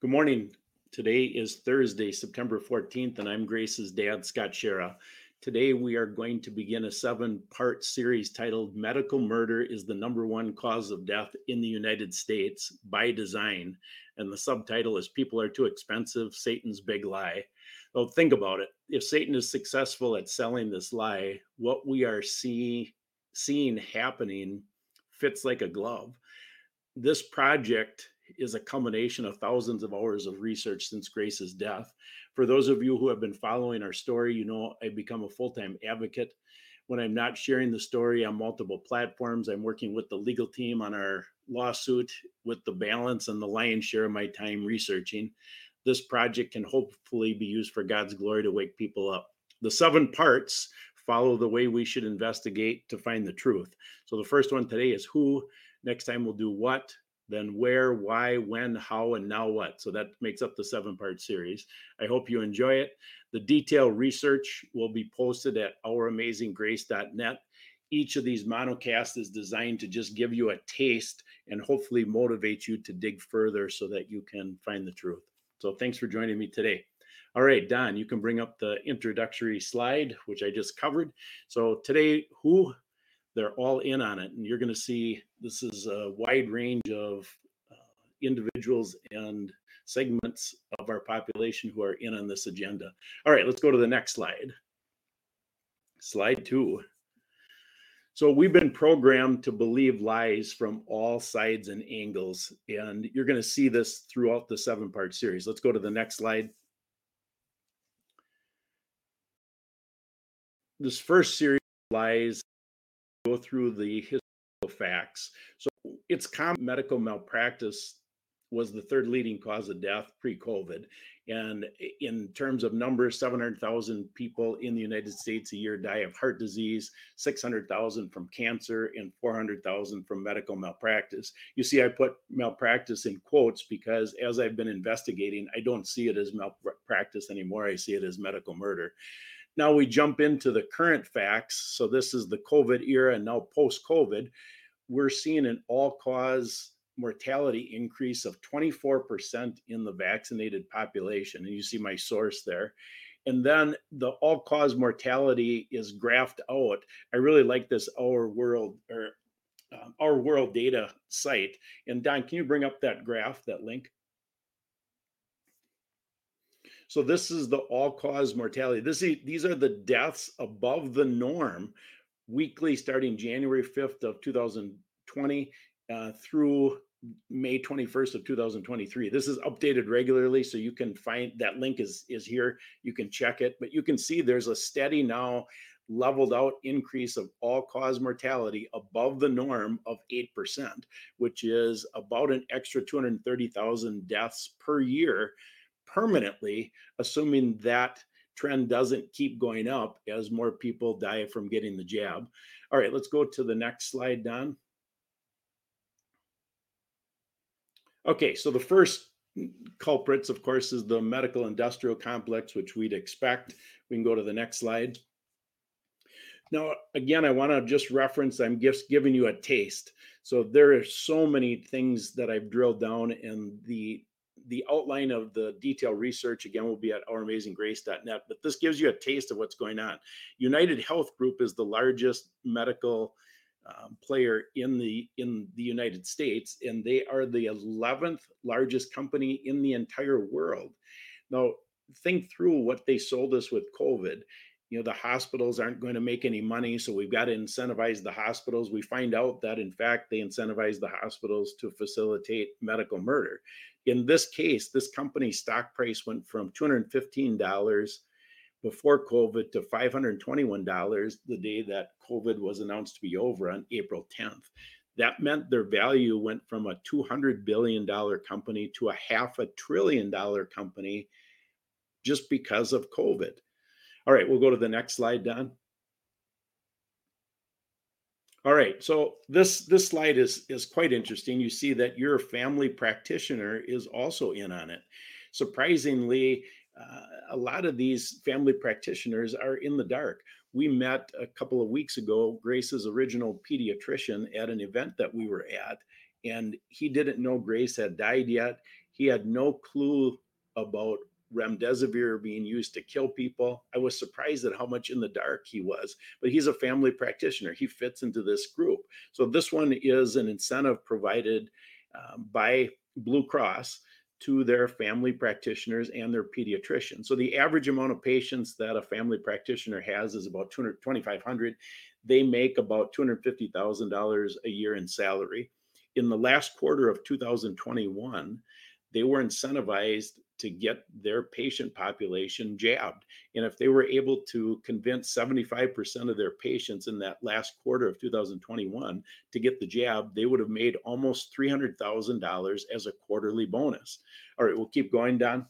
Good morning. Today is Thursday, September 14th, and I'm Grace's dad, Scott Schara. Today, we are going to begin a seven part series titled Medical Murder is the Number One Cause of Death in the United States by Design. And the subtitle is People Are Too Expensive Satan's Big Lie. Well, think about it. If Satan is successful at selling this lie, what we are see, seeing happening fits like a glove. This project is a culmination of thousands of hours of research since Grace's death. For those of you who have been following our story, you know I've become a full time advocate. When I'm not sharing the story on multiple platforms, I'm working with the legal team on our lawsuit with the balance and the lion's share of my time researching. This project can hopefully be used for God's glory to wake people up. The seven parts follow the way we should investigate to find the truth. So the first one today is who. Next time we'll do what, then where, why, when, how, and now what. So that makes up the seven part series. I hope you enjoy it. The detailed research will be posted at ouramazinggrace.net. Each of these monocasts is designed to just give you a taste and hopefully motivate you to dig further so that you can find the truth. So thanks for joining me today. All right, Don, you can bring up the introductory slide, which I just covered. So today, who they're all in on it. And you're going to see this is a wide range of uh, individuals and segments of our population who are in on this agenda. All right, let's go to the next slide. Slide two. So we've been programmed to believe lies from all sides and angles, and you're going to see this throughout the seven part series. Let's go to the next slide. This first series lies go through the historical facts. So it's common medical malpractice was the third leading cause of death pre-COVID. And in terms of numbers, 700,000 people in the United States a year die of heart disease, 600,000 from cancer, and 400,000 from medical malpractice. You see, I put malpractice in quotes because as I've been investigating, I don't see it as malpractice anymore. I see it as medical murder. Now we jump into the current facts. So this is the COVID era and now post COVID. We're seeing an all cause mortality increase of 24% in the vaccinated population. And you see my source there. And then the all cause mortality is graphed out. I really like this Our World or um, Our World data site. And Don, can you bring up that graph, that link? So this is the all-cause mortality. This is, these are the deaths above the norm weekly starting January 5th of 2020 uh, through May 21st of 2023. This is updated regularly, so you can find that link is is here. You can check it, but you can see there's a steady now leveled out increase of all cause mortality above the norm of 8%, which is about an extra 230,000 deaths per year permanently, assuming that trend doesn't keep going up as more people die from getting the jab. All right, let's go to the next slide, Don. Okay, so the first culprits, of course, is the medical industrial complex, which we'd expect. We can go to the next slide. Now, again, I want to just reference, I'm just giving you a taste. So there are so many things that I've drilled down, and the the outline of the detailed research again will be at ouramazinggrace.net but this gives you a taste of what's going on. United health group is the largest medical um, player in the in the united states and they are the 11th largest company in the entire world. Now think through what they sold us with covid. You know the hospitals aren't going to make any money so we've got to incentivize the hospitals. We find out that in fact they incentivize the hospitals to facilitate medical murder in this case, this company's stock price went from $215 before COVID to $521 the day that COVID was announced to be over on April 10th. That meant their value went from a $200 billion company to a half a trillion dollar company just because of COVID. All right, we'll go to the next slide, Don. All right, so this this slide is is quite interesting. You see that your family practitioner is also in on it. Surprisingly, uh, a lot of these family practitioners are in the dark. We met a couple of weeks ago, Grace's original pediatrician, at an event that we were at, and he didn't know Grace had died yet. He had no clue about remdesivir being used to kill people. I was surprised at how much in the dark he was, but he's a family practitioner. He fits into this group. So this one is an incentive provided um, by Blue Cross to their family practitioners and their pediatricians. So the average amount of patients that a family practitioner has is about 2,500. They make about $250,000 a year in salary. In the last quarter of 2021, they were incentivized to get their patient population jabbed. And if they were able to convince 75% of their patients in that last quarter of 2021 to get the jab, they would have made almost $300,000 as a quarterly bonus. All right, we'll keep going, Don.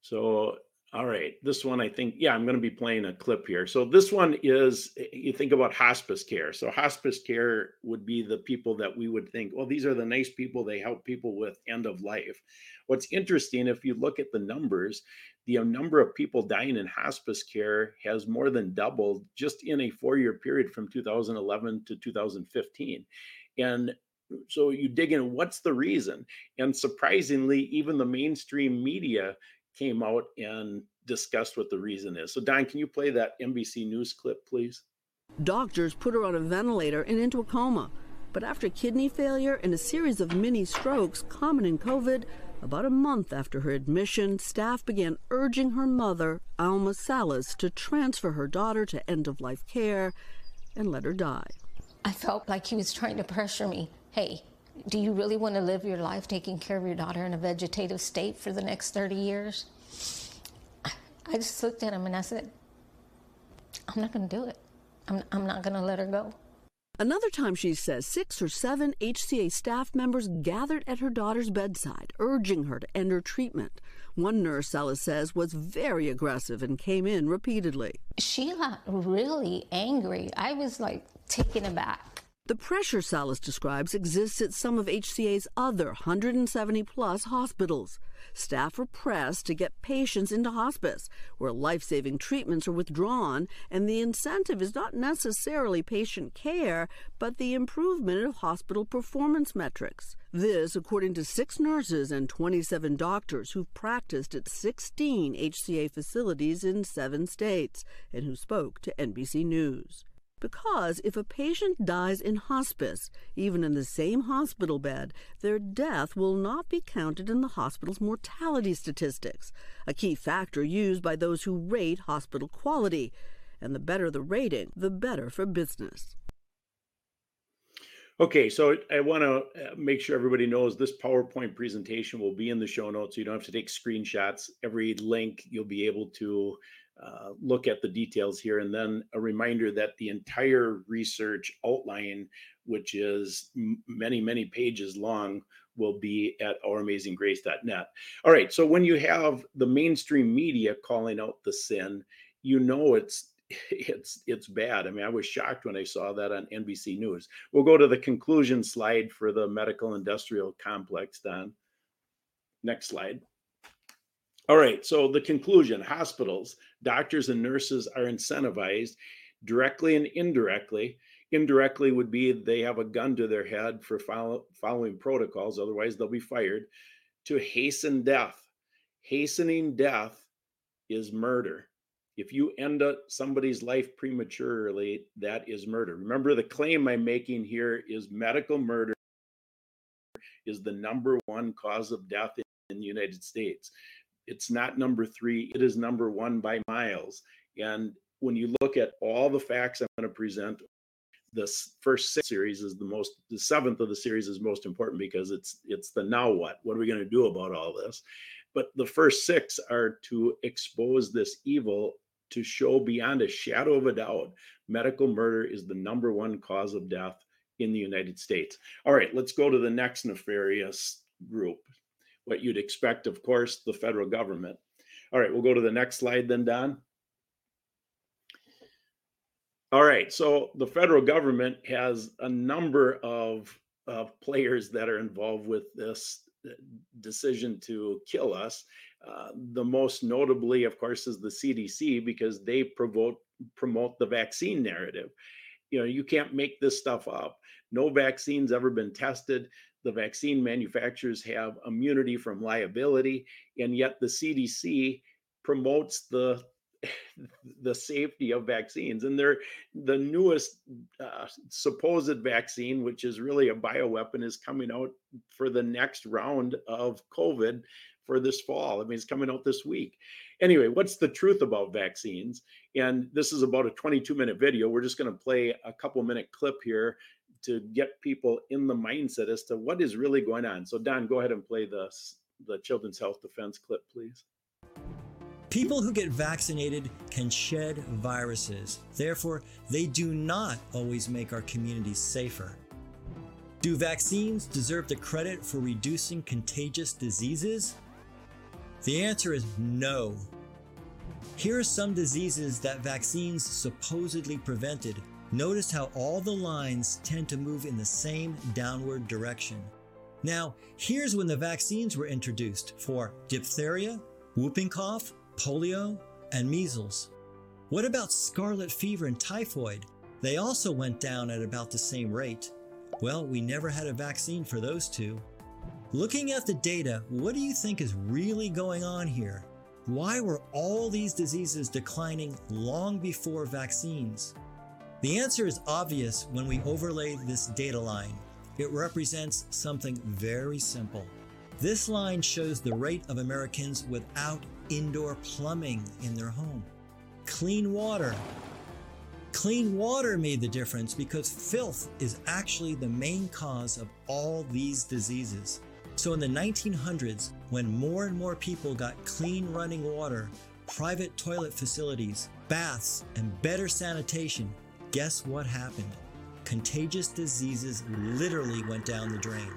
So all right, this one I think, yeah, I'm going to be playing a clip here. So this one is you think about hospice care. So hospice care would be the people that we would think, well, these are the nice people. They help people with end of life. What's interesting, if you look at the numbers, the uh, number of people dying in hospice care has more than doubled just in a four-year period from 2011 to 2015. And uh, so you dig in what's the reason and surprisingly even the mainstream media came out and discussed what the reason is. So, Don, can you play that NBC News clip, please? Doctors put her on a ventilator and into a coma. But after kidney failure and a series of mini strokes common in COVID, about a month after her admission, staff began urging her mother, Alma Salas, to transfer her daughter to end of life care and let her die. I felt like he was trying to pressure me. Hey, do you really want to live your life taking care of your daughter in a vegetative state for the next 30 years? I just looked at him and I said, I'm not going to do it. I'm, I'm not going to let her go. Another time, she says, six or seven HCA staff members gathered at her daughter's bedside, urging her to end her treatment. One nurse, Salas says, was very aggressive and came in repeatedly. She got really angry. I was like taken aback. The pressure Salas describes exists at some of HCA's other 170 plus hospitals. Staff are pressed to get patients into hospice, where life saving treatments are withdrawn, and the incentive is not necessarily patient care, but the improvement of hospital performance metrics. This, according to six nurses and 27 doctors who've practiced at 16 HCA facilities in seven states and who spoke to NBC News. Because if a patient dies in hospice, even in the same hospital bed, their death will not be counted in the hospital's mortality statistics, a key factor used by those who rate hospital quality. And the better the rating, the better for business. Okay, so I want to uh, make sure everybody knows this PowerPoint presentation will be in the show notes. So you don't have to take screenshots. Every link you'll be able to uh, look at the details here. And then a reminder that the entire research outline, which is m- many, many pages long, will be at ouramazinggrace.net. All right. So when you have the mainstream media calling out the sin, you know it's it's it's bad. I mean, I was shocked when I saw that on NBC News. We'll go to the conclusion slide for the medical industrial complex, Don. Next slide. All right, so the conclusion hospitals, doctors, and nurses are incentivized directly and indirectly. Indirectly would be they have a gun to their head for follow, following protocols, otherwise, they'll be fired to hasten death. Hastening death is murder. If you end up somebody's life prematurely, that is murder. Remember, the claim I'm making here is medical murder is the number one cause of death in the United States. It's not number three, it is number one by miles. And when you look at all the facts I'm going to present, the first six series is the most the seventh of the series is most important because it's it's the now what what are we going to do about all this? But the first six are to expose this evil to show beyond a shadow of a doubt medical murder is the number one cause of death in the united states. All right let's go to the next nefarious group what you'd expect, of course, the federal government. All right, we'll go to the next slide then, Don. All right, so the federal government has a number of, players that are involved with this uh, decision to kill us. Uh, the most notably, of course, is the CDC because they promote promote the vaccine narrative. You know, you can't make this stuff up. No vaccine's ever been tested. The vaccine manufacturers have immunity from liability, and yet the CDC promotes the the safety of vaccines. And they're the newest uh, supposed vaccine which is really a bioweapon is coming out for the next round of covid for this fall. I mean it's coming out this week. Anyway what's the truth about vaccines? And this is about a 22 minute video. We're just going to play a couple minute clip here to get people in the mindset as to what is really going on so don go ahead and play the the children's health defense clip please People who get vaccinated can shed viruses. Therefore, they do not always make our communities safer. Do vaccines deserve the credit for reducing contagious diseases? The answer is no. Here are some diseases that vaccines supposedly prevented. Notice how all the lines tend to move in the same downward direction. Now, here's when the vaccines were introduced for diphtheria, whooping cough, polio, and measles. What about scarlet fever and typhoid? They also went down at about the same rate. Well, we never had a vaccine for those two. Looking at the data, what do you think is really going on here? Why were all these diseases declining long before vaccines? The answer is obvious when we overlay this data line. It represents something very simple. This line shows the rate of Americans without indoor plumbing in their home. Clean water. Clean water made the difference because filth is actually the main cause of all these diseases. So in the 1900s, when more and more people got clean running water, private toilet facilities, baths, and better sanitation, guess what happened? Contagious diseases literally went down the drain.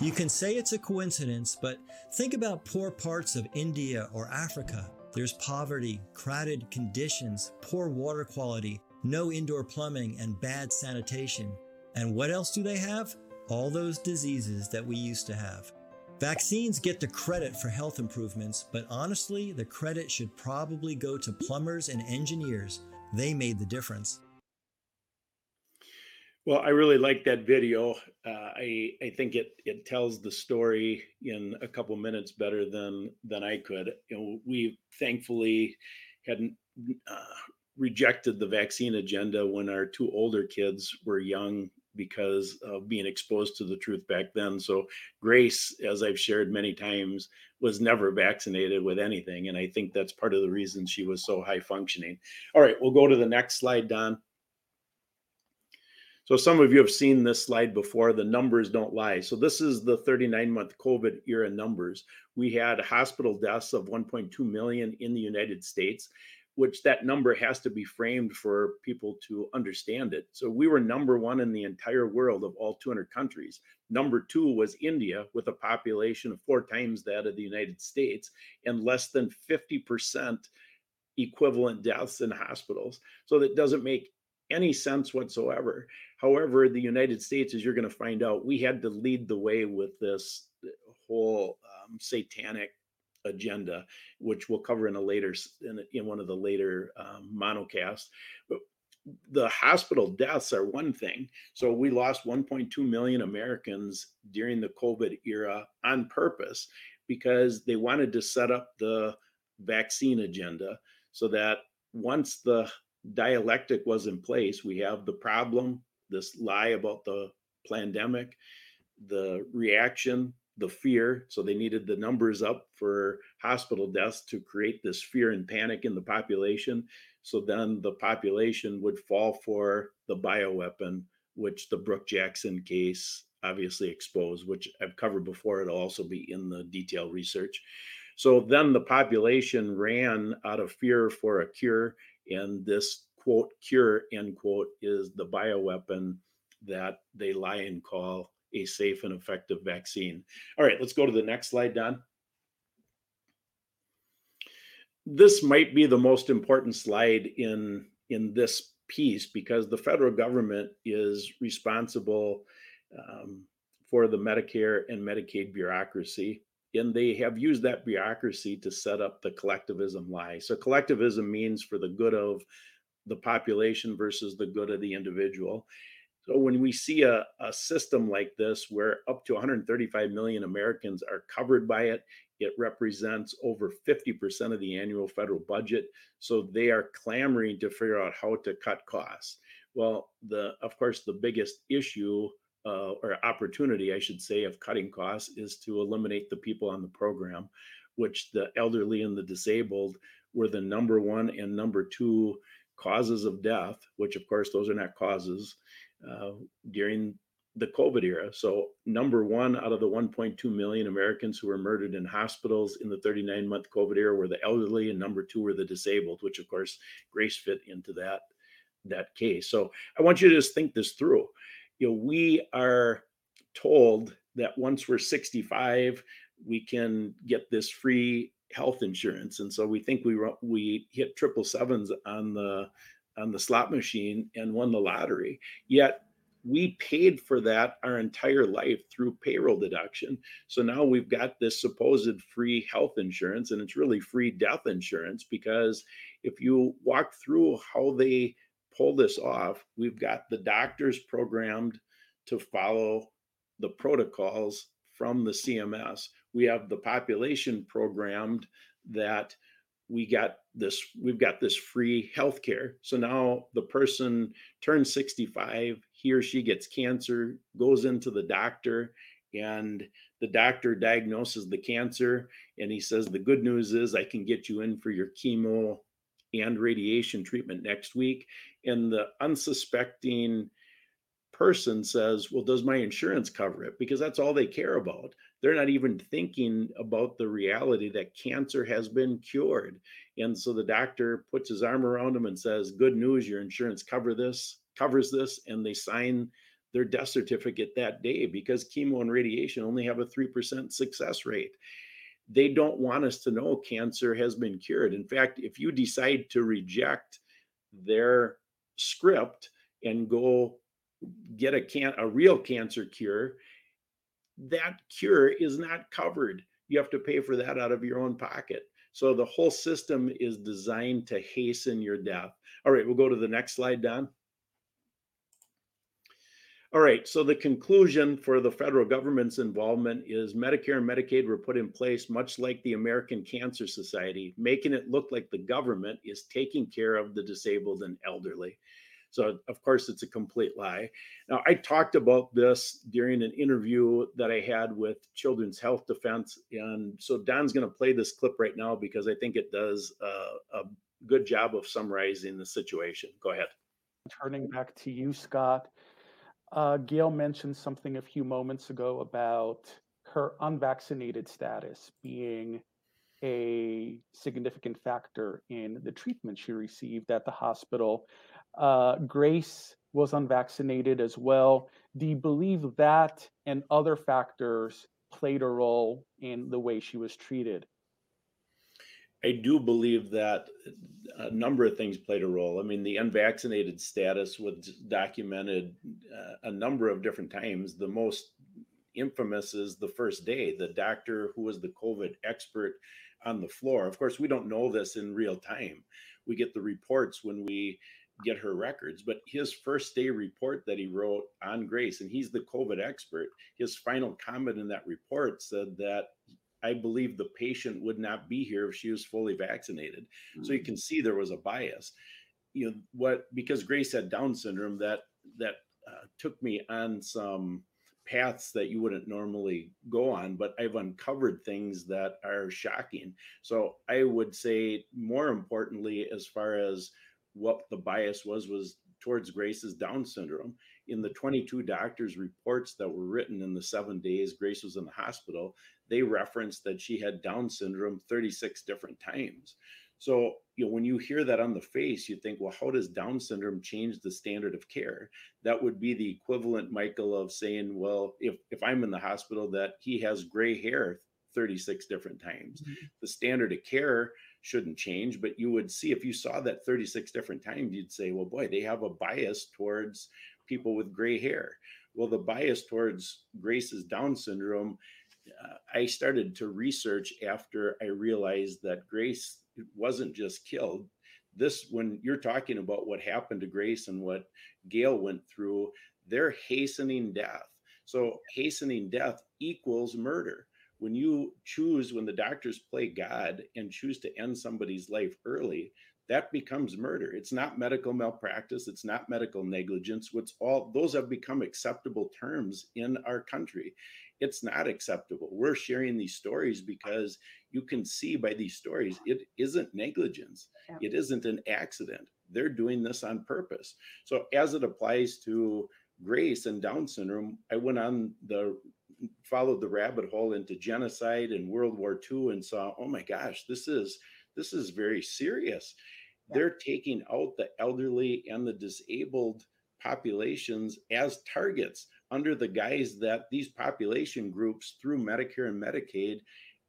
You can say it's a coincidence, but think about poor parts of India or Africa. There's poverty, crowded conditions, poor water quality, no indoor plumbing, and bad sanitation. And what else do they have? All those diseases that we used to have. Vaccines get the credit for health improvements, but honestly, the credit should probably go to plumbers and engineers. They made the difference. Well, I really like that video. Uh, I I think it it tells the story in a couple minutes better than than I could. You know, we thankfully hadn't uh, rejected the vaccine agenda when our two older kids were young because of being exposed to the truth back then. So Grace, as I've shared many times, was never vaccinated with anything, and I think that's part of the reason she was so high functioning. All right, we'll go to the next slide, Don. So some of you have seen this slide before. The numbers don't lie. So this is the 39 month COVID era numbers. We had hospital deaths of 1.2 million in the United States, which that number has to be framed for people to understand it. So we were number one in the entire world of all 200 countries. Number two was India with a population of four times that of the United States and less than 50% equivalent deaths in hospitals. So that doesn't make any sense whatsoever. However, the United States, as you're going to find out, we had to lead the way with this whole um, satanic agenda, which we'll cover in a later in, in one of the later um, monocasts. But the hospital deaths are one thing. So we lost 1.2 million Americans during the COVID era on purpose because they wanted to set up the vaccine agenda so that once the dialectic was in place, we have the problem, this lie about the pandemic, the reaction, the fear. So they needed the numbers up for hospital deaths to create this fear and panic in the population. So then the population would fall for the bioweapon, which the Brook Jackson case obviously exposed, which I've covered before. It'll also be in the detailed research. So then the population ran out of fear for a cure and this quote cure end quote is the bioweapon that they lie and call a safe and effective vaccine. All right, let's go to the next slide, Don. This might be the most important slide in in this piece because the federal government is responsible um, for the Medicare and Medicaid bureaucracy and they have used that bureaucracy to set up the collectivism lie. So collectivism means for the good of the population versus the good of the individual. So when we see a, a system like this where up to 135 million Americans are covered by it, it represents over 50% of the annual federal budget. So they are clamoring to figure out how to cut costs. Well, the of course the biggest issue uh, or opportunity, I should say, of cutting costs is to eliminate the people on the program, which the elderly and the disabled were the number one and number two causes of death, which of course those are not causes uh, during the COVID era. So, number one out of the 1.2 million Americans who were murdered in hospitals in the 39 month COVID era were the elderly, and number two were the disabled, which of course Grace fit into that that case. So, I want you to just think this through. You know, we are told that once we're 65, we can get this free health insurance, and so we think we we hit triple sevens on the on the slot machine and won the lottery. Yet we paid for that our entire life through payroll deduction. So now we've got this supposed free health insurance, and it's really free death insurance because if you walk through how they pull this off, we've got the doctors programmed to follow the protocols from the CMS. We have the population programmed that we got this we've got this free health care so now the person turns 65 he or she gets cancer goes into the doctor and the doctor diagnoses the cancer and he says the good news is i can get you in for your chemo and radiation treatment next week and the unsuspecting person says, Well, does my insurance cover it? Because that's all they care about. They're not even thinking about the reality that cancer has been cured. And so the doctor puts his arm around them and says, Good news, your insurance cover this, covers this, and they sign their death certificate that day because chemo and radiation only have a 3% success rate. They don't want us to know cancer has been cured. In fact, if you decide to reject their script and go get a can a real cancer cure, that cure is not covered. You have to pay for that out of your own pocket. So the whole system is designed to hasten your death. All right, we'll go to the next slide, Don. All right, so the conclusion for the federal government's involvement is Medicare and Medicaid were put in place much like the American Cancer Society, making it look like the government is taking care of the disabled and elderly. So, of course, it's a complete lie. Now, I talked about this during an interview that I had with Children's Health Defense. And so Don's going to play this clip right now because I think it does a good job of summarizing the situation. Go ahead. Turning back to you, Scott. Uh, Gail mentioned something a few moments ago about her unvaccinated status being a significant factor in the treatment she received at the hospital. Uh, Grace was unvaccinated as well. Do you believe that and other factors played a role in the way she was treated? I do believe that a number of things played a role. I mean, the unvaccinated status was documented uh, a number of different times. The most infamous is the first day. The doctor who was the COVID expert on the floor. Of course, we don't know this in real time. We get the reports when we get her records. But his first day report that he wrote on Grace, and he's the COVID expert, his final comment in that report said that I believe the patient would not be here if she was fully vaccinated. Mm-hmm. So you mm. can see there was a bias. You know what? Because Grace had Down syndrome, that that uh, took me on some paths that you wouldn't normally go on but i've uncovered things that are shocking so i would say more importantly as far as what the bias was was towards Grace's Down syndrome. In the 22 doctors' reports that were written in the seven days Grace was in the hospital, they referenced that she had Down syndrome 36 different times. So, you know, when you hear that on the face, you think, well, how does Down syndrome change the standard of care? That would be the equivalent, Michael, of saying, well, if, if I'm in the hospital, that he has gray hair 36 different times. Mm-hmm. The standard of care shouldn't change, but you would see if you saw that 36 different times, you'd say, well, boy, they have a bias towards people with gray hair. Well, the bias towards Grace's Down syndrome, uh, I started to research after I realized that Grace wasn't just killed. This, when you're talking about what happened to Grace and what Gail went through, they're hastening death. So hastening death equals murder. When you choose, when the doctors play God and choose to end somebody's life early, that becomes murder. It's not medical malpractice. It's not medical negligence. What's all those have become acceptable terms in our country. It's not acceptable. We're sharing these stories because you can see by these stories it isn't negligence. Yeah. It isn't an accident. They're doing this on purpose. So as it applies to Grace and Down syndrome, I went on the followed the rabbit hole into genocide and World War II and saw, oh my gosh, this is this is very serious. Yeah. They're taking out the elderly and the disabled populations as targets under the guise that these population groups through Medicare and Medicaid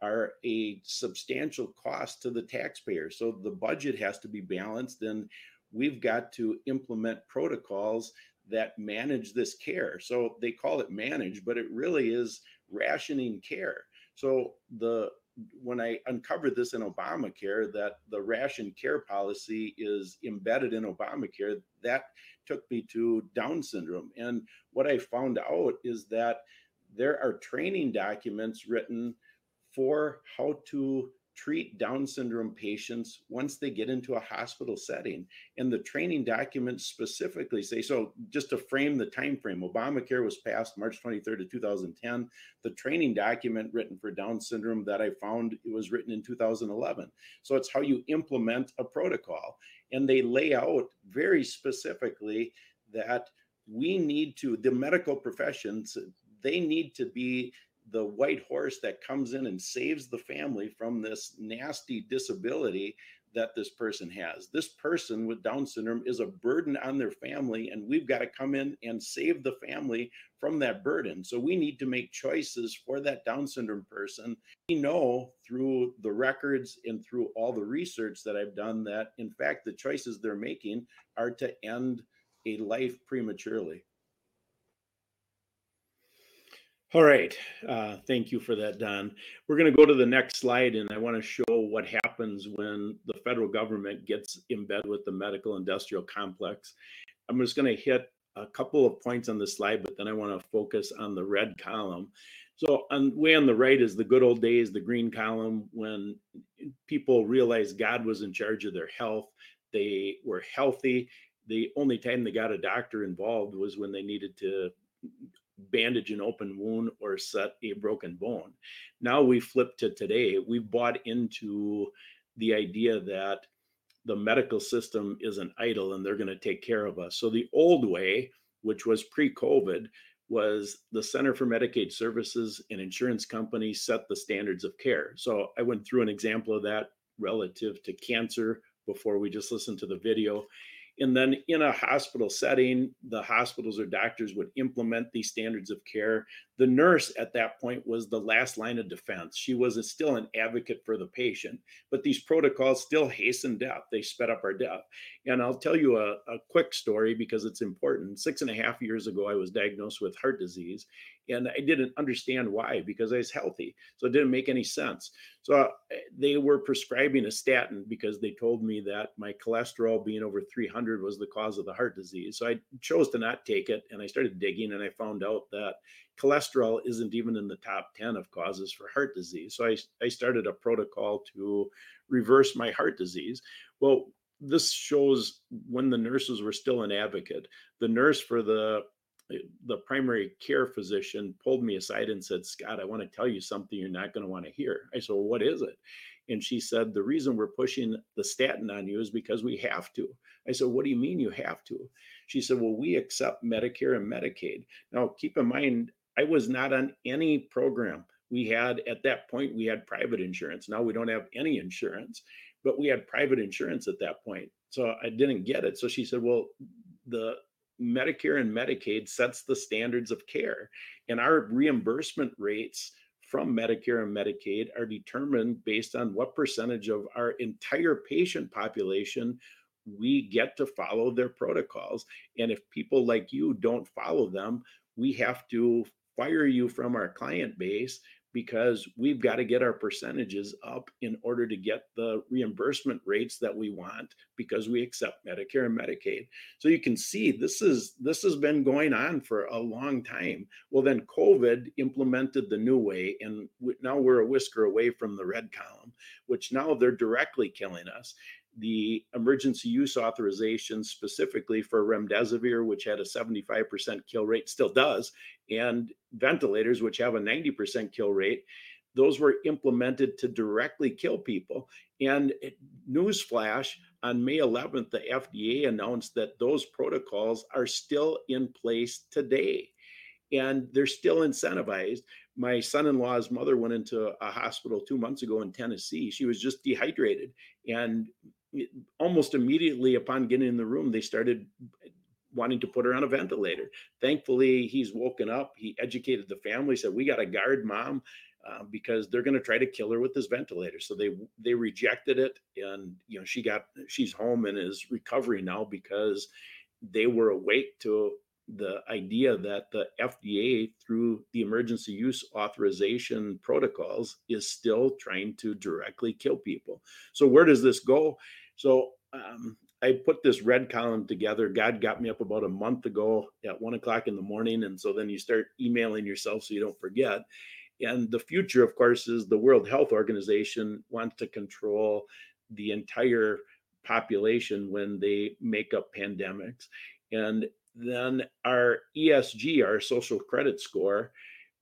are a substantial cost to the taxpayer. So the budget has to be balanced and we've got to implement protocols that manage this care. So they call it manage, but it really is rationing care. So the when I uncovered this in Obamacare, that the ration care policy is embedded in Obamacare, that took me to Down syndrome. And what I found out is that there are training documents written for how to treat Down syndrome patients once they get into a hospital setting. And the training documents specifically say so. Just to frame the time frame, Obamacare was passed March 23rd of 2010. The training document written for Down syndrome that I found it was written in 2011. So it's how you implement a protocol, and they lay out very specifically that we need to the medical professions they need to be the white horse that comes in and saves the family from this nasty disability that this person has. This person with Down syndrome is a burden on their family, and we've got to come in and save the family from that burden. So we need to make choices for that Down syndrome person. We know through the records and through all the research that I've done that, in fact, the choices they're making are to end a life prematurely. All right. Uh, thank you for that, Don. We're going to go to the next slide, and I want to show what happens when the federal government gets in bed with the medical industrial complex. I'm just going to hit a couple of points on the slide, but then I want to focus on the red column. So, on way on the right is the good old days, the green column, when people realized God was in charge of their health. They were healthy. The only time they got a doctor involved was when they needed to bandage an open wound or set a broken bone. Now we flip to today. We've bought into the idea that the medical system is an idol and they're going to take care of us. So the old way, which was pre-COVID, was the Center for Medicaid Services and insurance companies set the standards of care. So I went through an example of that relative to cancer before we just listened to the video. And then in a hospital setting, the hospitals or doctors would implement these standards of care. The nurse at that point was the last line of defense. She was still an advocate for the patient, but these protocols still hasten death. They sped up our death. And I'll tell you a, a quick story because it's important. Six and a half years ago, I was diagnosed with heart disease, and I didn't understand why because I was healthy. So it didn't make any sense. So uh, they were prescribing a statin because they told me that my cholesterol being over 300 was the cause of the heart disease. So I chose to not take it and I started digging and I found out that cholesterol isn't even in the top 10 of causes for heart disease. So I, I started a protocol to reverse my heart disease. Well, this shows when the nurses were still an advocate. The nurse for the eh, the primary care physician pulled me aside and said, Scott, I want to tell you something you're not going to want to hear. I said, well, what is it? And she said, the reason we're pushing the statin on you is because we have to. I said, what do you mean you have to? She said, well, we accept Medicare and Medicaid. Now, keep in mind, I was not on any program. We had, at that point, we had private insurance. Now we don't have any insurance, but we had private insurance at that point. So I didn't get it. So she said, well, the Medicare and Medicaid sets the standards of care, and our reimbursement rates from Medicare and Medicaid are determined based on what percentage of our entire patient population we get to follow their protocols. And if people like you don't follow them, we have to fire you from our client base because we've got to get our percentages up in order to get the reimbursement rates that we want because we accept Medicare and Medicaid. So you can see this is this has been going on for a long time. Well, then COVID implemented the new way, and now we're a whisker away from the red column, which now they're directly killing us the emergency use authorization specifically for remdesivir, which had a 75% kill rate, still does, and ventilators, which have a 90% kill rate, those were implemented to directly kill people. And newsflash, on May 11th, the FDA announced that those protocols are still in place today. And they're still incentivized. My son in law's mother went into a hospital two months ago in Tennessee. She was just dehydrated. And almost immediately upon getting in the room, they started wanting to put her on a ventilator. Thankfully, he's woken up. He educated the family, said, "We got to guard mom uh, because they're going to try to kill her with this ventilator." So they they rejected it, and you know she got she's home and is recovering now because they were awake to the idea that the FDA, through the emergency use authorization protocols, is still trying to directly kill people. So where does this go? So um, I put this red column together. God got me up about a month ago at one o'clock in the morning. And so then you start emailing yourself so you don't forget. And the future, of course, is the World Health Organization wants to control the entire population when they make up pandemics. And then our ESG, our social credit score,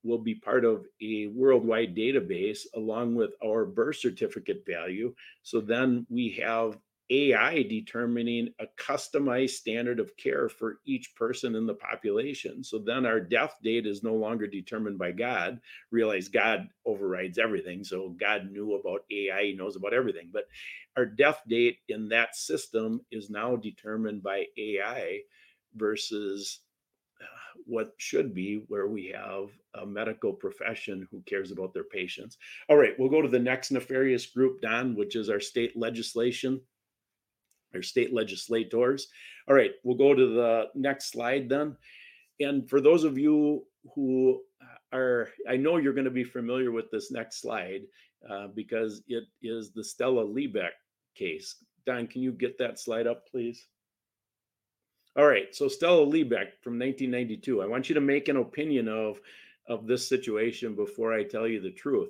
will be part of a worldwide database along with our birth certificate value. So then we have AI determining a customized standard of care for each person in the population. So then our death date is no longer determined by God. Realize God overrides everything. So God knew about AI, he knows about everything. But our death date in that system is now determined by AI versus what should be where we have a medical profession who cares about their patients. All right, we'll go to the next nefarious group, Don, which is our state legislation, our state legislators. All right, we'll go to the next slide then. And for those of you who are, I know you're going to be familiar with this next slide uh, because it is the Stella Liebeck case. Don, can you get that slide up, please? All right, so Stella Liebeck from 1992. I want you to make an opinion of of this situation before I tell you the truth.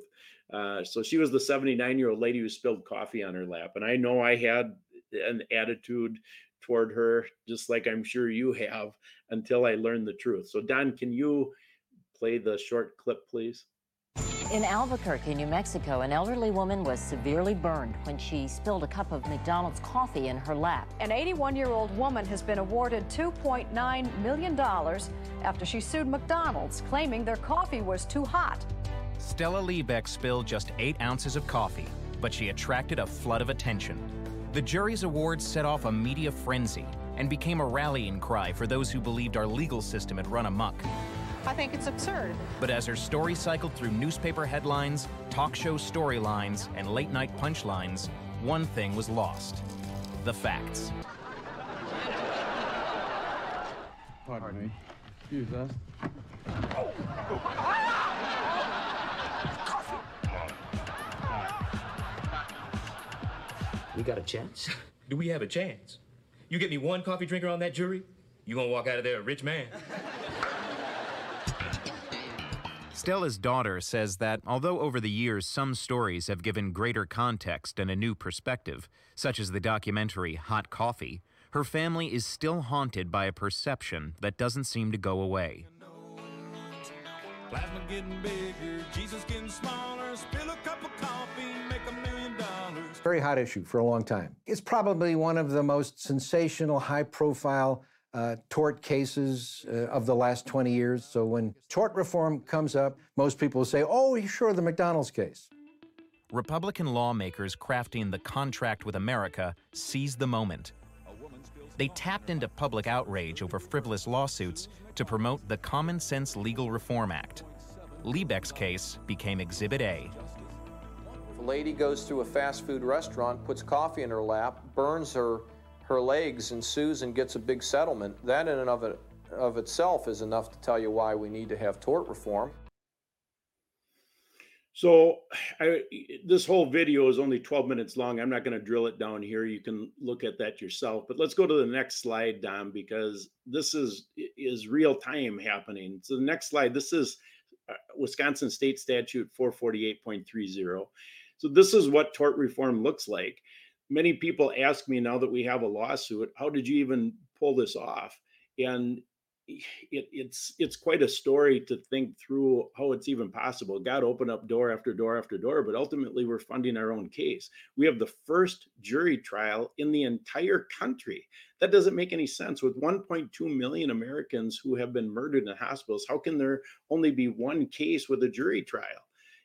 Uh, so she was the 79 year old lady who spilled coffee on her lap, and I know I had an attitude toward her, just like I'm sure you have, until I learned the truth. So Don, can you play the short clip, please? In Albuquerque, New Mexico, an elderly woman was severely burned when she spilled a cup of McDonald's coffee in her lap. An 81 year old woman has been awarded $2.9 million after she sued McDonald's, claiming their coffee was too hot. Stella Liebeck spilled just eight ounces of coffee, but she attracted a flood of attention. The jury's award set off a media frenzy and became a rallying cry for those who believed our legal system had run amok. I think it's absurd. But as her story cycled through newspaper headlines, talk show storylines, and late night punchlines, one thing was lost the facts. Pardon me. Excuse us. We got a chance? Do we have a chance? You get me one coffee drinker on that jury, you gonna walk out of there a rich man. Stella's daughter says that although over the years some stories have given greater context and a new perspective, such as the documentary Hot Coffee, her family is still haunted by a perception that doesn't seem to go away. Plasma getting bigger, Jesus getting smaller. Spill a cup of coffee, make a million dollars. Very hot issue for a long time. It's probably one of the most sensational, high profile uh, tort cases uh, of the last 20 years. So when tort reform comes up, most people say, oh, you sure, the McDonald's case. Republican lawmakers crafting the contract with America seized the moment. They tapped into public outrage over frivolous lawsuits to promote the Common Sense Legal Reform Act. Liebeck's case became Exhibit A. If a lady goes through a fast food restaurant, puts coffee in her lap, burns her, her legs, and sues and gets a big settlement, that in and of, it, of itself is enough to tell you why we need to have tort reform. So I, this whole video is only 12 minutes long. I'm not going to drill it down here. You can look at that yourself. But let's go to the next slide, Don, because this is is real time happening. So the next slide, this is uh, Wisconsin State Statute 448.30. So this is what tort reform looks like. Many people ask me now that we have a lawsuit, how did you even pull this off? And it, it's it's quite a story to think through how it's even possible. God opened up door after door after door, but ultimately we're funding our own case. We have the first jury trial in the entire country. That doesn't make any sense. With 1.2 million Americans who have been murdered in hospitals, how can there only be one case with a jury trial?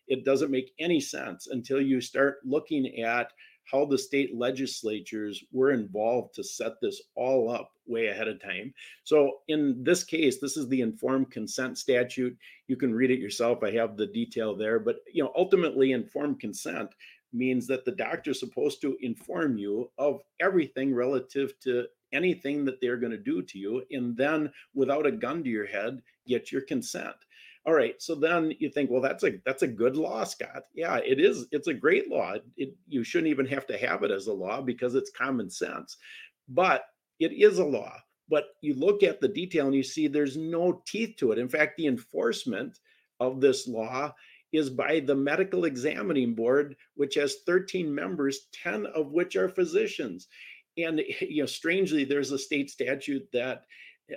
It doesn't make any sense until you start looking at how the state legislatures were involved to set this all up way ahead of time. So in this case, this is the informed consent statute. You can read it yourself. I have the detail there, but you know, ultimately informed consent means that the doctor is supposed to inform you of everything relative to anything that they're going to do to you and then without a gun to your head get your consent all right so then you think well that's a that's a good law scott. Yeah it is it's a great law it, you shouldn't even have to have it as a law because it's common sense but it is a law but you look at the detail and you see there's no teeth to it. In fact the enforcement of this law is by the medical examining board which has 13 members 10 of which are physicians. And you know strangely there's a state statute that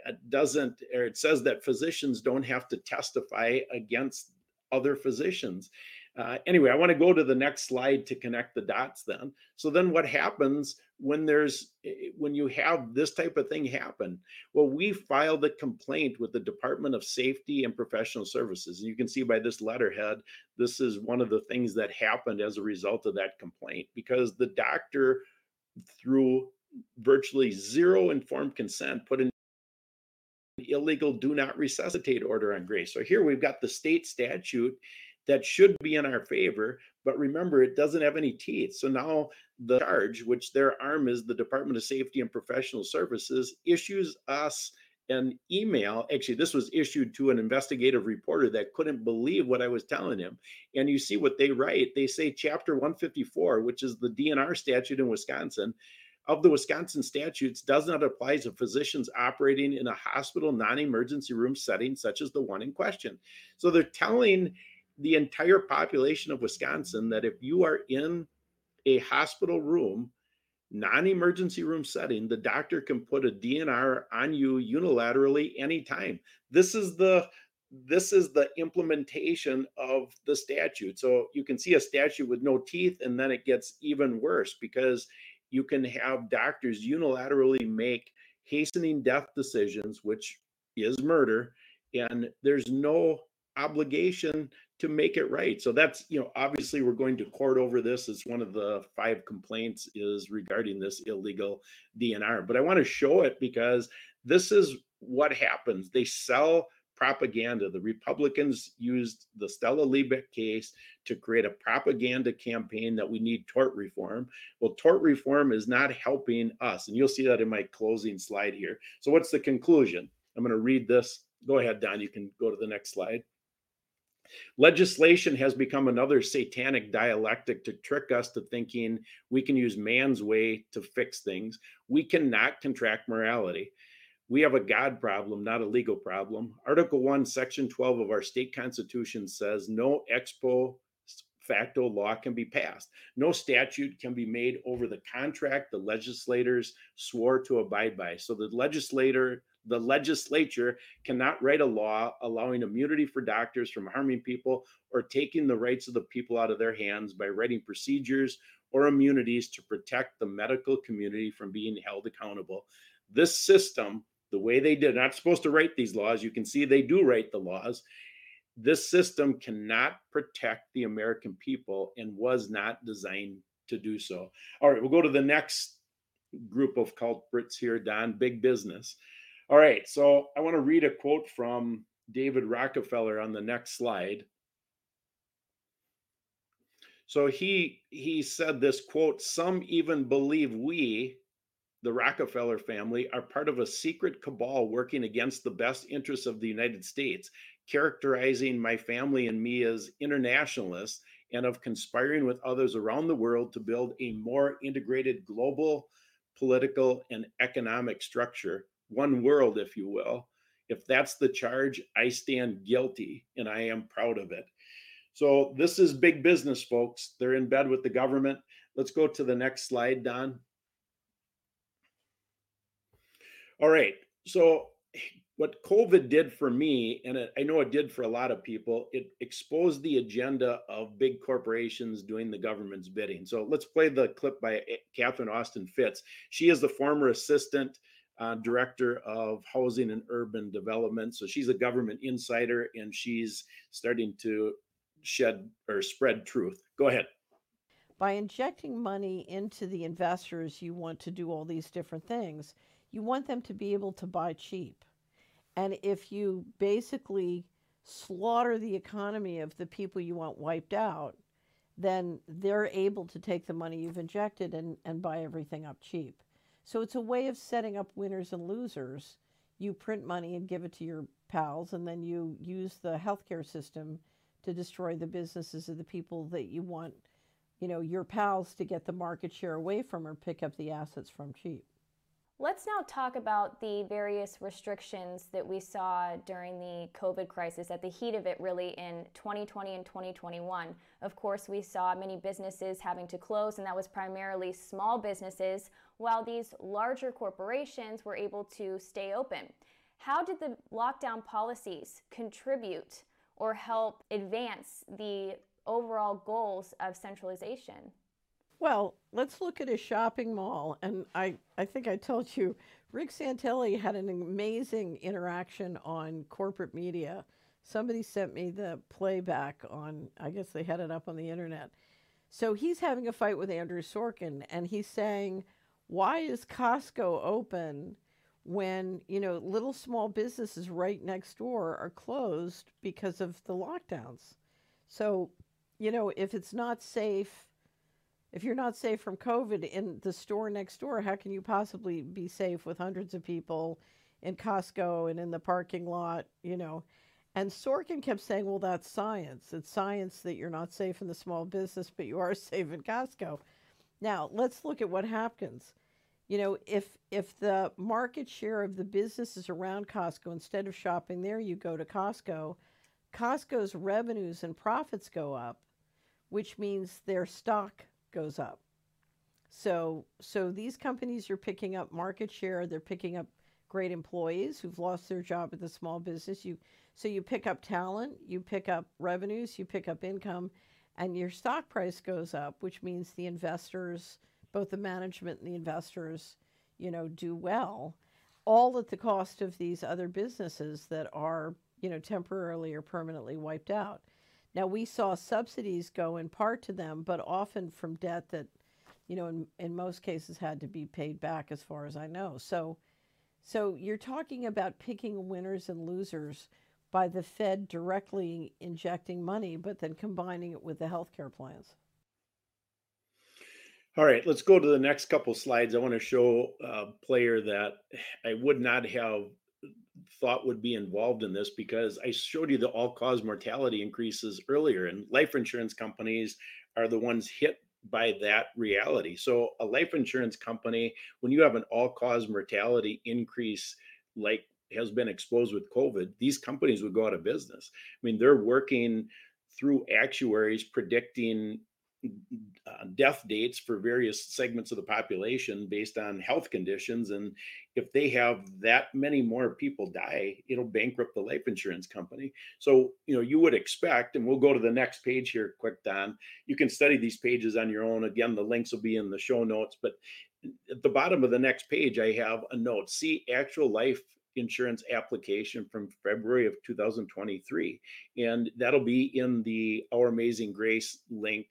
uh, doesn't or it says that physicians don't have to testify against other physicians. Uh, anyway i want to go to the next slide to connect the dots then. So then what happens when there's eh, when you have this type of thing happen? Well we filed a complaint with the department of safety and professional services. And you can see by this letterhead this is one of the things that happened as a result of that complaint because the doctor through virtually zero informed consent put illegal do not resuscitate order on Grace. So here we've got the state statute that should be in our favor, but remember it doesn't have any teeth. So now the charge, which their arm is the Department of Safety and Professional Services, issues us an email. Actually, this was issued to an investigative reporter that couldn't believe what I was telling him. And you see what they write. They say Chapter 154, which is the DNR statute in Wisconsin, of the Wisconsin statutes does not apply to physicians operating in a hospital non emergency room setting, such as the one in question. So they're telling the entire population of Wisconsin that if you are in a hospital room, non emergency room setting, the doctor can put a DNR on you unilaterally anytime. This is the this is the implementation of the statute. So you can see a statute with no teeth, and then it gets even worse because you can have doctors unilaterally make hastening death decisions, which is murder, and there's no obligation to make it right. So that's, you know, obviously we're going to court over this. It's one of the five complaints is regarding this illegal DNR. But I want to show it because this is what happens. They sell propaganda. The Republicans used the Stella Liebeck case to create a propaganda campaign that we need tort reform. Well, tort reform is not helping us. And you'll see that in my closing slide here. So, what's the conclusion? I'm going to read this. Go ahead, Don. You can go to the next slide. Legislation has become another satanic dialectic to trick us to thinking we can use man's way to fix things. We cannot contract morality we have a God problem, not a legal problem. Article 1, Section 12 of our state constitution says no ex post facto law can be passed. No statute can be made over the contract the legislators swore to abide by. So the legislator, the legislature cannot write a law allowing immunity for doctors from harming people or taking the rights of the people out of their hands by writing procedures or immunities to protect the medical community from being held accountable. This system the way they did. Not supposed to write these laws. You can see they do write the laws. This system cannot protect the American people and was not designed to do so. All right, we'll go to the next group of culprits here, Don, big business. All right, so I want to read a quote from David Rockefeller on the next slide. So he he said this quote, some even believe we the Rockefeller family are part of a secret cabal working against the best interests of the United States. characterizing my family and me as internationalists and of conspiring with others around the world to build a more integrated global political and economic structure, one world, if you will. If that's the charge, I stand guilty and I am proud of it. So, this is big business, folks. They're in bed with the government. Let's go to the next slide, Don. All right. So, what COVID did for me, and I know it did for a lot of people, it exposed the agenda of big corporations doing the government's bidding. So let's play the clip by eh, Catherine Austin Fitts. She is the former assistant uh, director of housing and urban development. So she's a government insider and she's starting to shed or spread truth. Go ahead. By injecting money into the investors, you want to do all these different things. You want them to be able to buy cheap and if you basically slaughter the economy of the people you want wiped out, then they're able to take the money you've injected and, and buy everything up cheap. So it's a way of setting up winners and losers. You print money and give it to your pals, and then you use the healthcare system to destroy the businesses of the people that you want, you know, your pals to get the market share away from or pick up the assets from cheap. Let's now talk about the various restrictions that we saw during the COVID crisis, at the heat of it, really, in 2020 and 2021. Of course, we saw many businesses having to close, and that was primarily small businesses, while these larger corporations were able to stay open. How did the lockdown policies contribute or help advance the overall goals of centralization? Well, let's look at a shopping mall. And I, I think I told you, Rick Santelli had an amazing interaction on corporate media. Somebody sent me the playback on, I guess they had it up on the internet. So he's having a fight with Andrew Sorkin, and he's saying, Why is Costco open when, you know, little small businesses right next door are closed because of the lockdowns? So, you know, if it's not safe, if you're not safe from COVID in the store next door, how can you possibly be safe with hundreds of people in Costco and in the parking lot, you know? And Sorkin kept saying, well, that's science. It's science that you're not safe in the small business, but you are safe in Costco. Now, let's look at what happens. You know, if if the market share of the businesses around Costco, instead of shopping there, you go to Costco, Costco's revenues and profits go up, which means their stock goes up. So so these companies are picking up market share, they're picking up great employees who've lost their job at the small business. You so you pick up talent, you pick up revenues, you pick up income and your stock price goes up, which means the investors, both the management and the investors, you know, do well, all at the cost of these other businesses that are, you know, temporarily or permanently wiped out. Now, we saw subsidies go in part to them, but often from debt that, you know, in, in most cases had to be paid back, as far as I know. So, so you're talking about picking winners and losers by the Fed directly injecting money, but then combining it with the healthcare plans. All right, let's go to the next couple slides. I want to show a player that I would not have thought would be involved in this because I showed you the all cause mortality increases earlier, and life insurance companies are the ones hit by that reality. So, a life insurance company, when you have an all cause mortality increase like has been exposed with COVID, these companies would go out of business. I mean, they're working through actuaries predicting uh, death dates for various segments of the population based on health conditions. And if they have that many more people die, it'll bankrupt the life insurance company. So, you know, you would expect, and we'll go to the next page here quick, Don. You can study these pages on your own. Again, the links will be in the show notes. But at the bottom of the next page, I have a note see actual life insurance application from February of 2023. And that'll be in the Our Amazing Grace link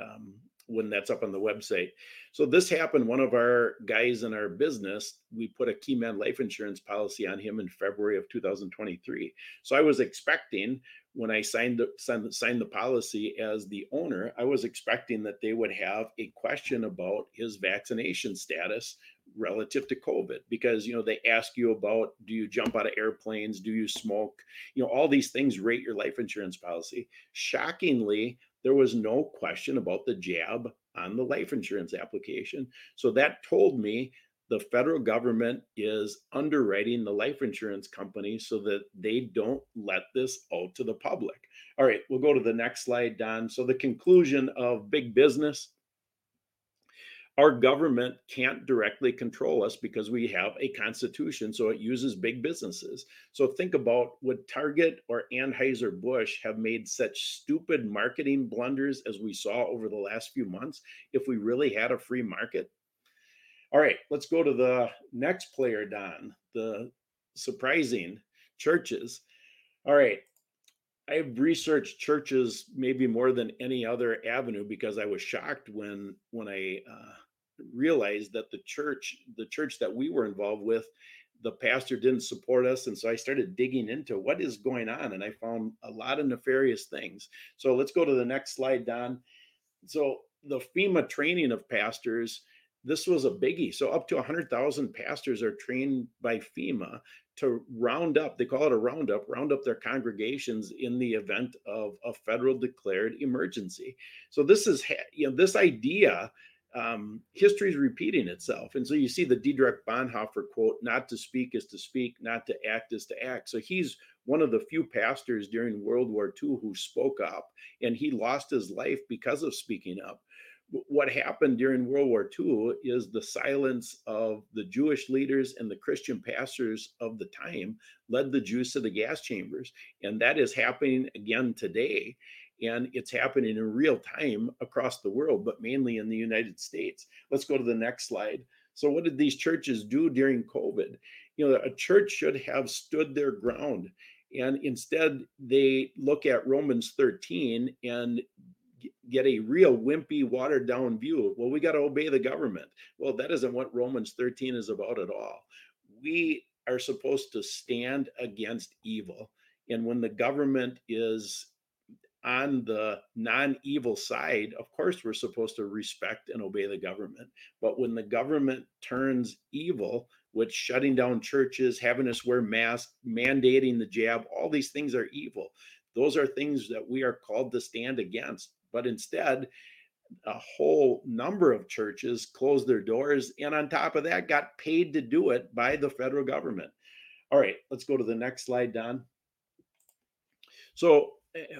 um, when that's up on the website. So this happened. One of our guys in our business, we put a key man life insurance policy on him in February of 2023. So I was expecting when I signed the, signed, the policy as the owner, I was expecting that they would have a question about his vaccination status relative to COVID because you know they ask you about do you jump out of airplanes, do you smoke, you know all these things rate your life insurance policy. Shockingly, there was no question about the jab on the life insurance application. So that told me the federal government is underwriting the life insurance company so that they don't let this out to the public. All right, we'll go to the next slide, Don. So the conclusion of big business our government can't directly control us because we have a constitution so it uses big businesses. So think about would target or anheuser-busch have made such stupid marketing blunders as we saw over the last few months if we really had a free market. All right let's go to the next player don the surprising churches all right I've researched churches maybe more than any other avenue because I was shocked when when I uh, realized that the church, the church that we were involved with, the pastor didn't support us, and so I started digging into what is going on, and I found a lot of nefarious things. So let's go to the next slide, Don. So the FEMA training of pastors this was a biggie. So up to 100,000 pastors are trained by FEMA to round up, they call it a roundup, round up their congregations in the event of a federal declared emergency. So this is, you know, this idea, um, history is repeating itself. And so you see the Dietrich Bonhoeffer quote, not to speak is to speak, not to act is to act. So he's one of the few pastors during World War II who spoke up and he lost his life because of speaking up what happened during World War II is the silence of the Jewish leaders and the Christian pastors of the time led the Jews to the gas chambers. And that is happening again today. And it's happening in real time across the world, but mainly in the United States. Let's go to the next slide. So, what did these churches do during COVID? You know, a church should have stood their ground. And instead, they look at Romans 13 and get a real wimpy, watered down view well, we got to obey the government. Well, that isn't what Romans 13 is about at all. We are supposed to stand against evil. And when the government is on the non evil side, of course, we're supposed to respect and obey the government. But when the government turns evil, with shutting down churches, having us wear masks, mandating the jab, all these things are evil. Those are things that we are called to stand against. But instead, a whole number of churches closed their doors and on top of that got paid to do it by the federal government all right let's go to the next slide don so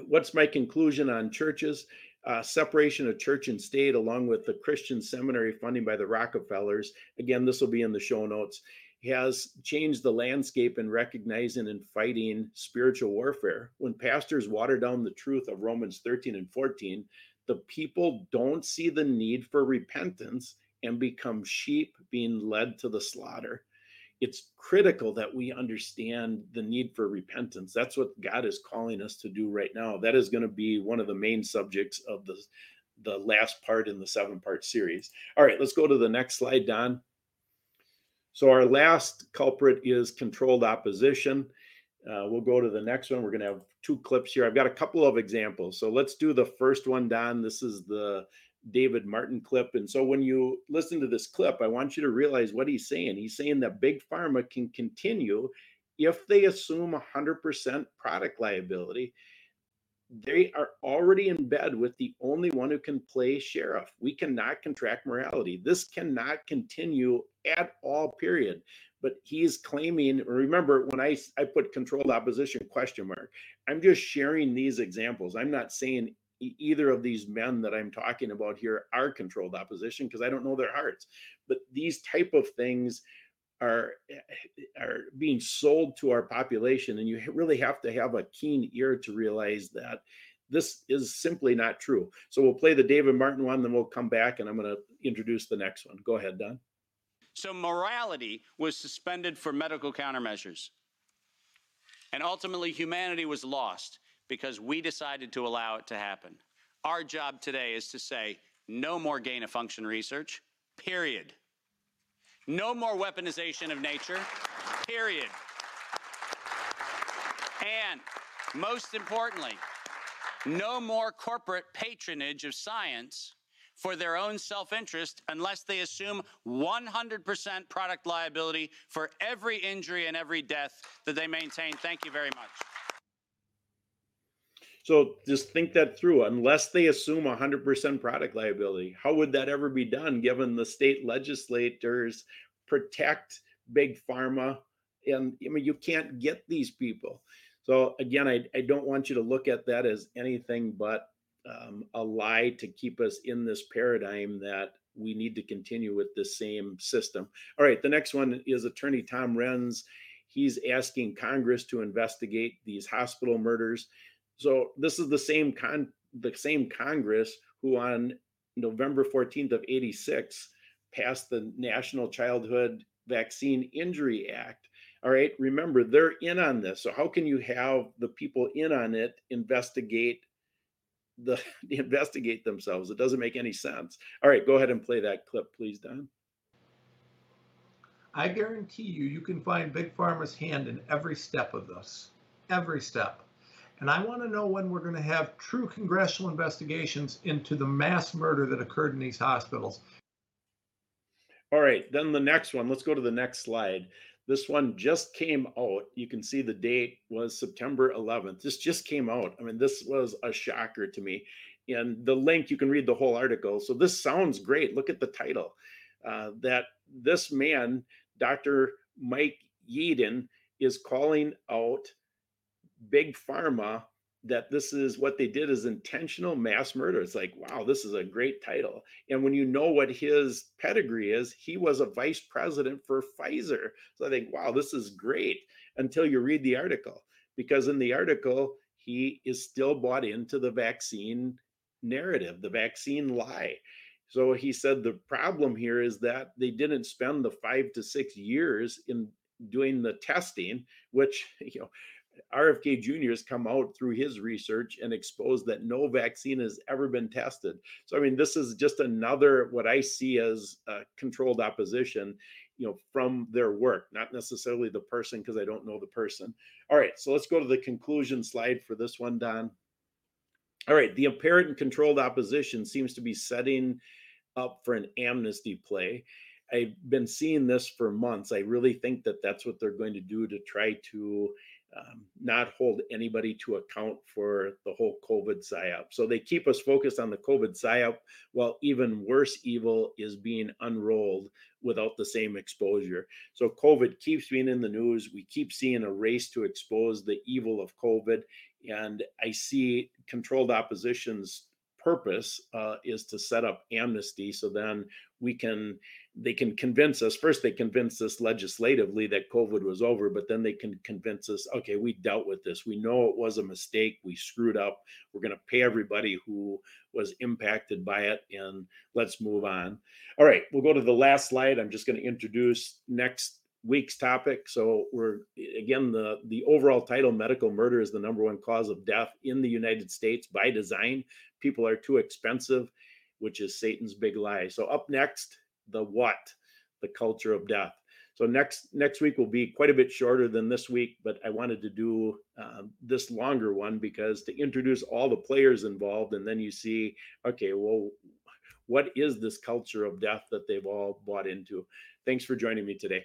what's my conclusion on churches uh, separation of church and state along with the christian seminary funding by the rockefellers again this will be in the show notes has changed the landscape in recognizing and fighting spiritual warfare. When pastors water down the truth of Romans 13 and 14, the people don't see the need for repentance and become sheep being led to the slaughter. It's critical that we understand the need for repentance. That's what God is calling us to do right now. That is going to be one of the main subjects of the, the last part in the seven part series. All right, let's go to the next slide, Don. So our last culprit is controlled opposition. Uh, we'll go to the next one. We're going to have two clips here. I've got a couple of examples. So let's do the first one, Don. This is the David Martin clip. And so when you listen to this clip, I want you to realize what he's saying. He's saying that Big Pharma can continue if they assume 100% product liability they are already in bed with the only one who can play sheriff. We cannot contract morality. This cannot continue at all, period. But he's claiming, remember when I, I put controlled opposition question mark, I'm just sharing these examples. I'm not saying either of these men that I'm talking about here are controlled opposition because I don't know their hearts. But these type of things are eh, are being sold to our population and you really have to have a keen ear to realize that this is simply not true. So we'll play the david martin one then we'll come back and i'm going to introduce the next one. Go ahead don. So morality was suspended for medical countermeasures and ultimately humanity was lost because we decided to allow it to happen our job today is to say no more gain of function research period no more weaponization of nature, period. And most importantly, no more corporate patronage of science for their own self interest unless they assume 100% product liability for every injury and every death that they maintain. Thank you very much. So just think that through. Unless they assume 100% product liability, how would that ever be done given the state legislators protect big pharma? And I mean, you can't get these people. So again, I, I don't want you to look at that as anything but um, a lie to keep us in this paradigm that we need to continue with the same system. All right, the next one is Attorney Tom Renz. He's asking Congress to investigate these hospital murders. So this is the same con the same Congress who on November 14th of 86 passed the National Childhood Vaccine Injury Act. All right, remember they're in on this. So how can you have the people in on it investigate the investigate themselves? It doesn't make any sense. All right, go ahead and play that clip, please, Don. I guarantee you, you can find Big Pharma's hand in every step of this, every step. And I want to know when we're going to have true congressional investigations into the mass murder that occurred in these hospitals. All right, then the next one. Let's go to the next slide. This one just came out. You can see the date was September 11th. This just came out. I mean, this was a shocker to me. And the link, you can read the whole article. So this sounds great. Look at the title. Uh, that this man, Dr. Mike Yeadon, is calling out big pharma that this is what they did is intentional mass murder. It's like, wow, this is a great title. And when you know what his pedigree is, he was a vice president for Pfizer. So I think, wow, this is great until you read the article. Because in the article, he is still bought into the vaccine narrative, the vaccine lie. So he said the problem here is that they didn't spend the five to six years in doing the testing, which, you know, RFK Jr. has come out through his research and exposed that no vaccine has ever been tested. So, I mean, this is just another what I see as controlled opposition, you know, from their work, not necessarily the person, because I don't know the person. All right, so let's go to the conclusion slide for this one, Don. All right, the apparent and controlled opposition seems to be setting up for an amnesty play. I've been seeing this for months. I really think that that's what they're going to do to try to um, not hold anybody to account for the whole COVID psyop. So they keep us focused on the COVID psyop, while even worse evil is being unrolled without the same exposure. So COVID keeps being in the news. We keep seeing a race to expose the evil of COVID. And I see controlled opposition's purpose uh, is to set up amnesty so then we can they can convince us first they convince us legislatively that covid was over but then they can convince us okay we dealt with this. We know it was a mistake. We screwed up. We're going to pay everybody who was impacted by it and let's move on. All right we'll go to the last slide. I'm just going to introduce next week's topic. So we're again the the overall title medical murder is the number one cause of death in the united states by design. People are too expensive which is satan's big lie. So up next the what the culture of death. So next next week will be quite a bit shorter than this week but i wanted to do uh, this longer one because to introduce all the players involved and then you see okay well what is this culture of death that they've all bought into? Thanks for joining me today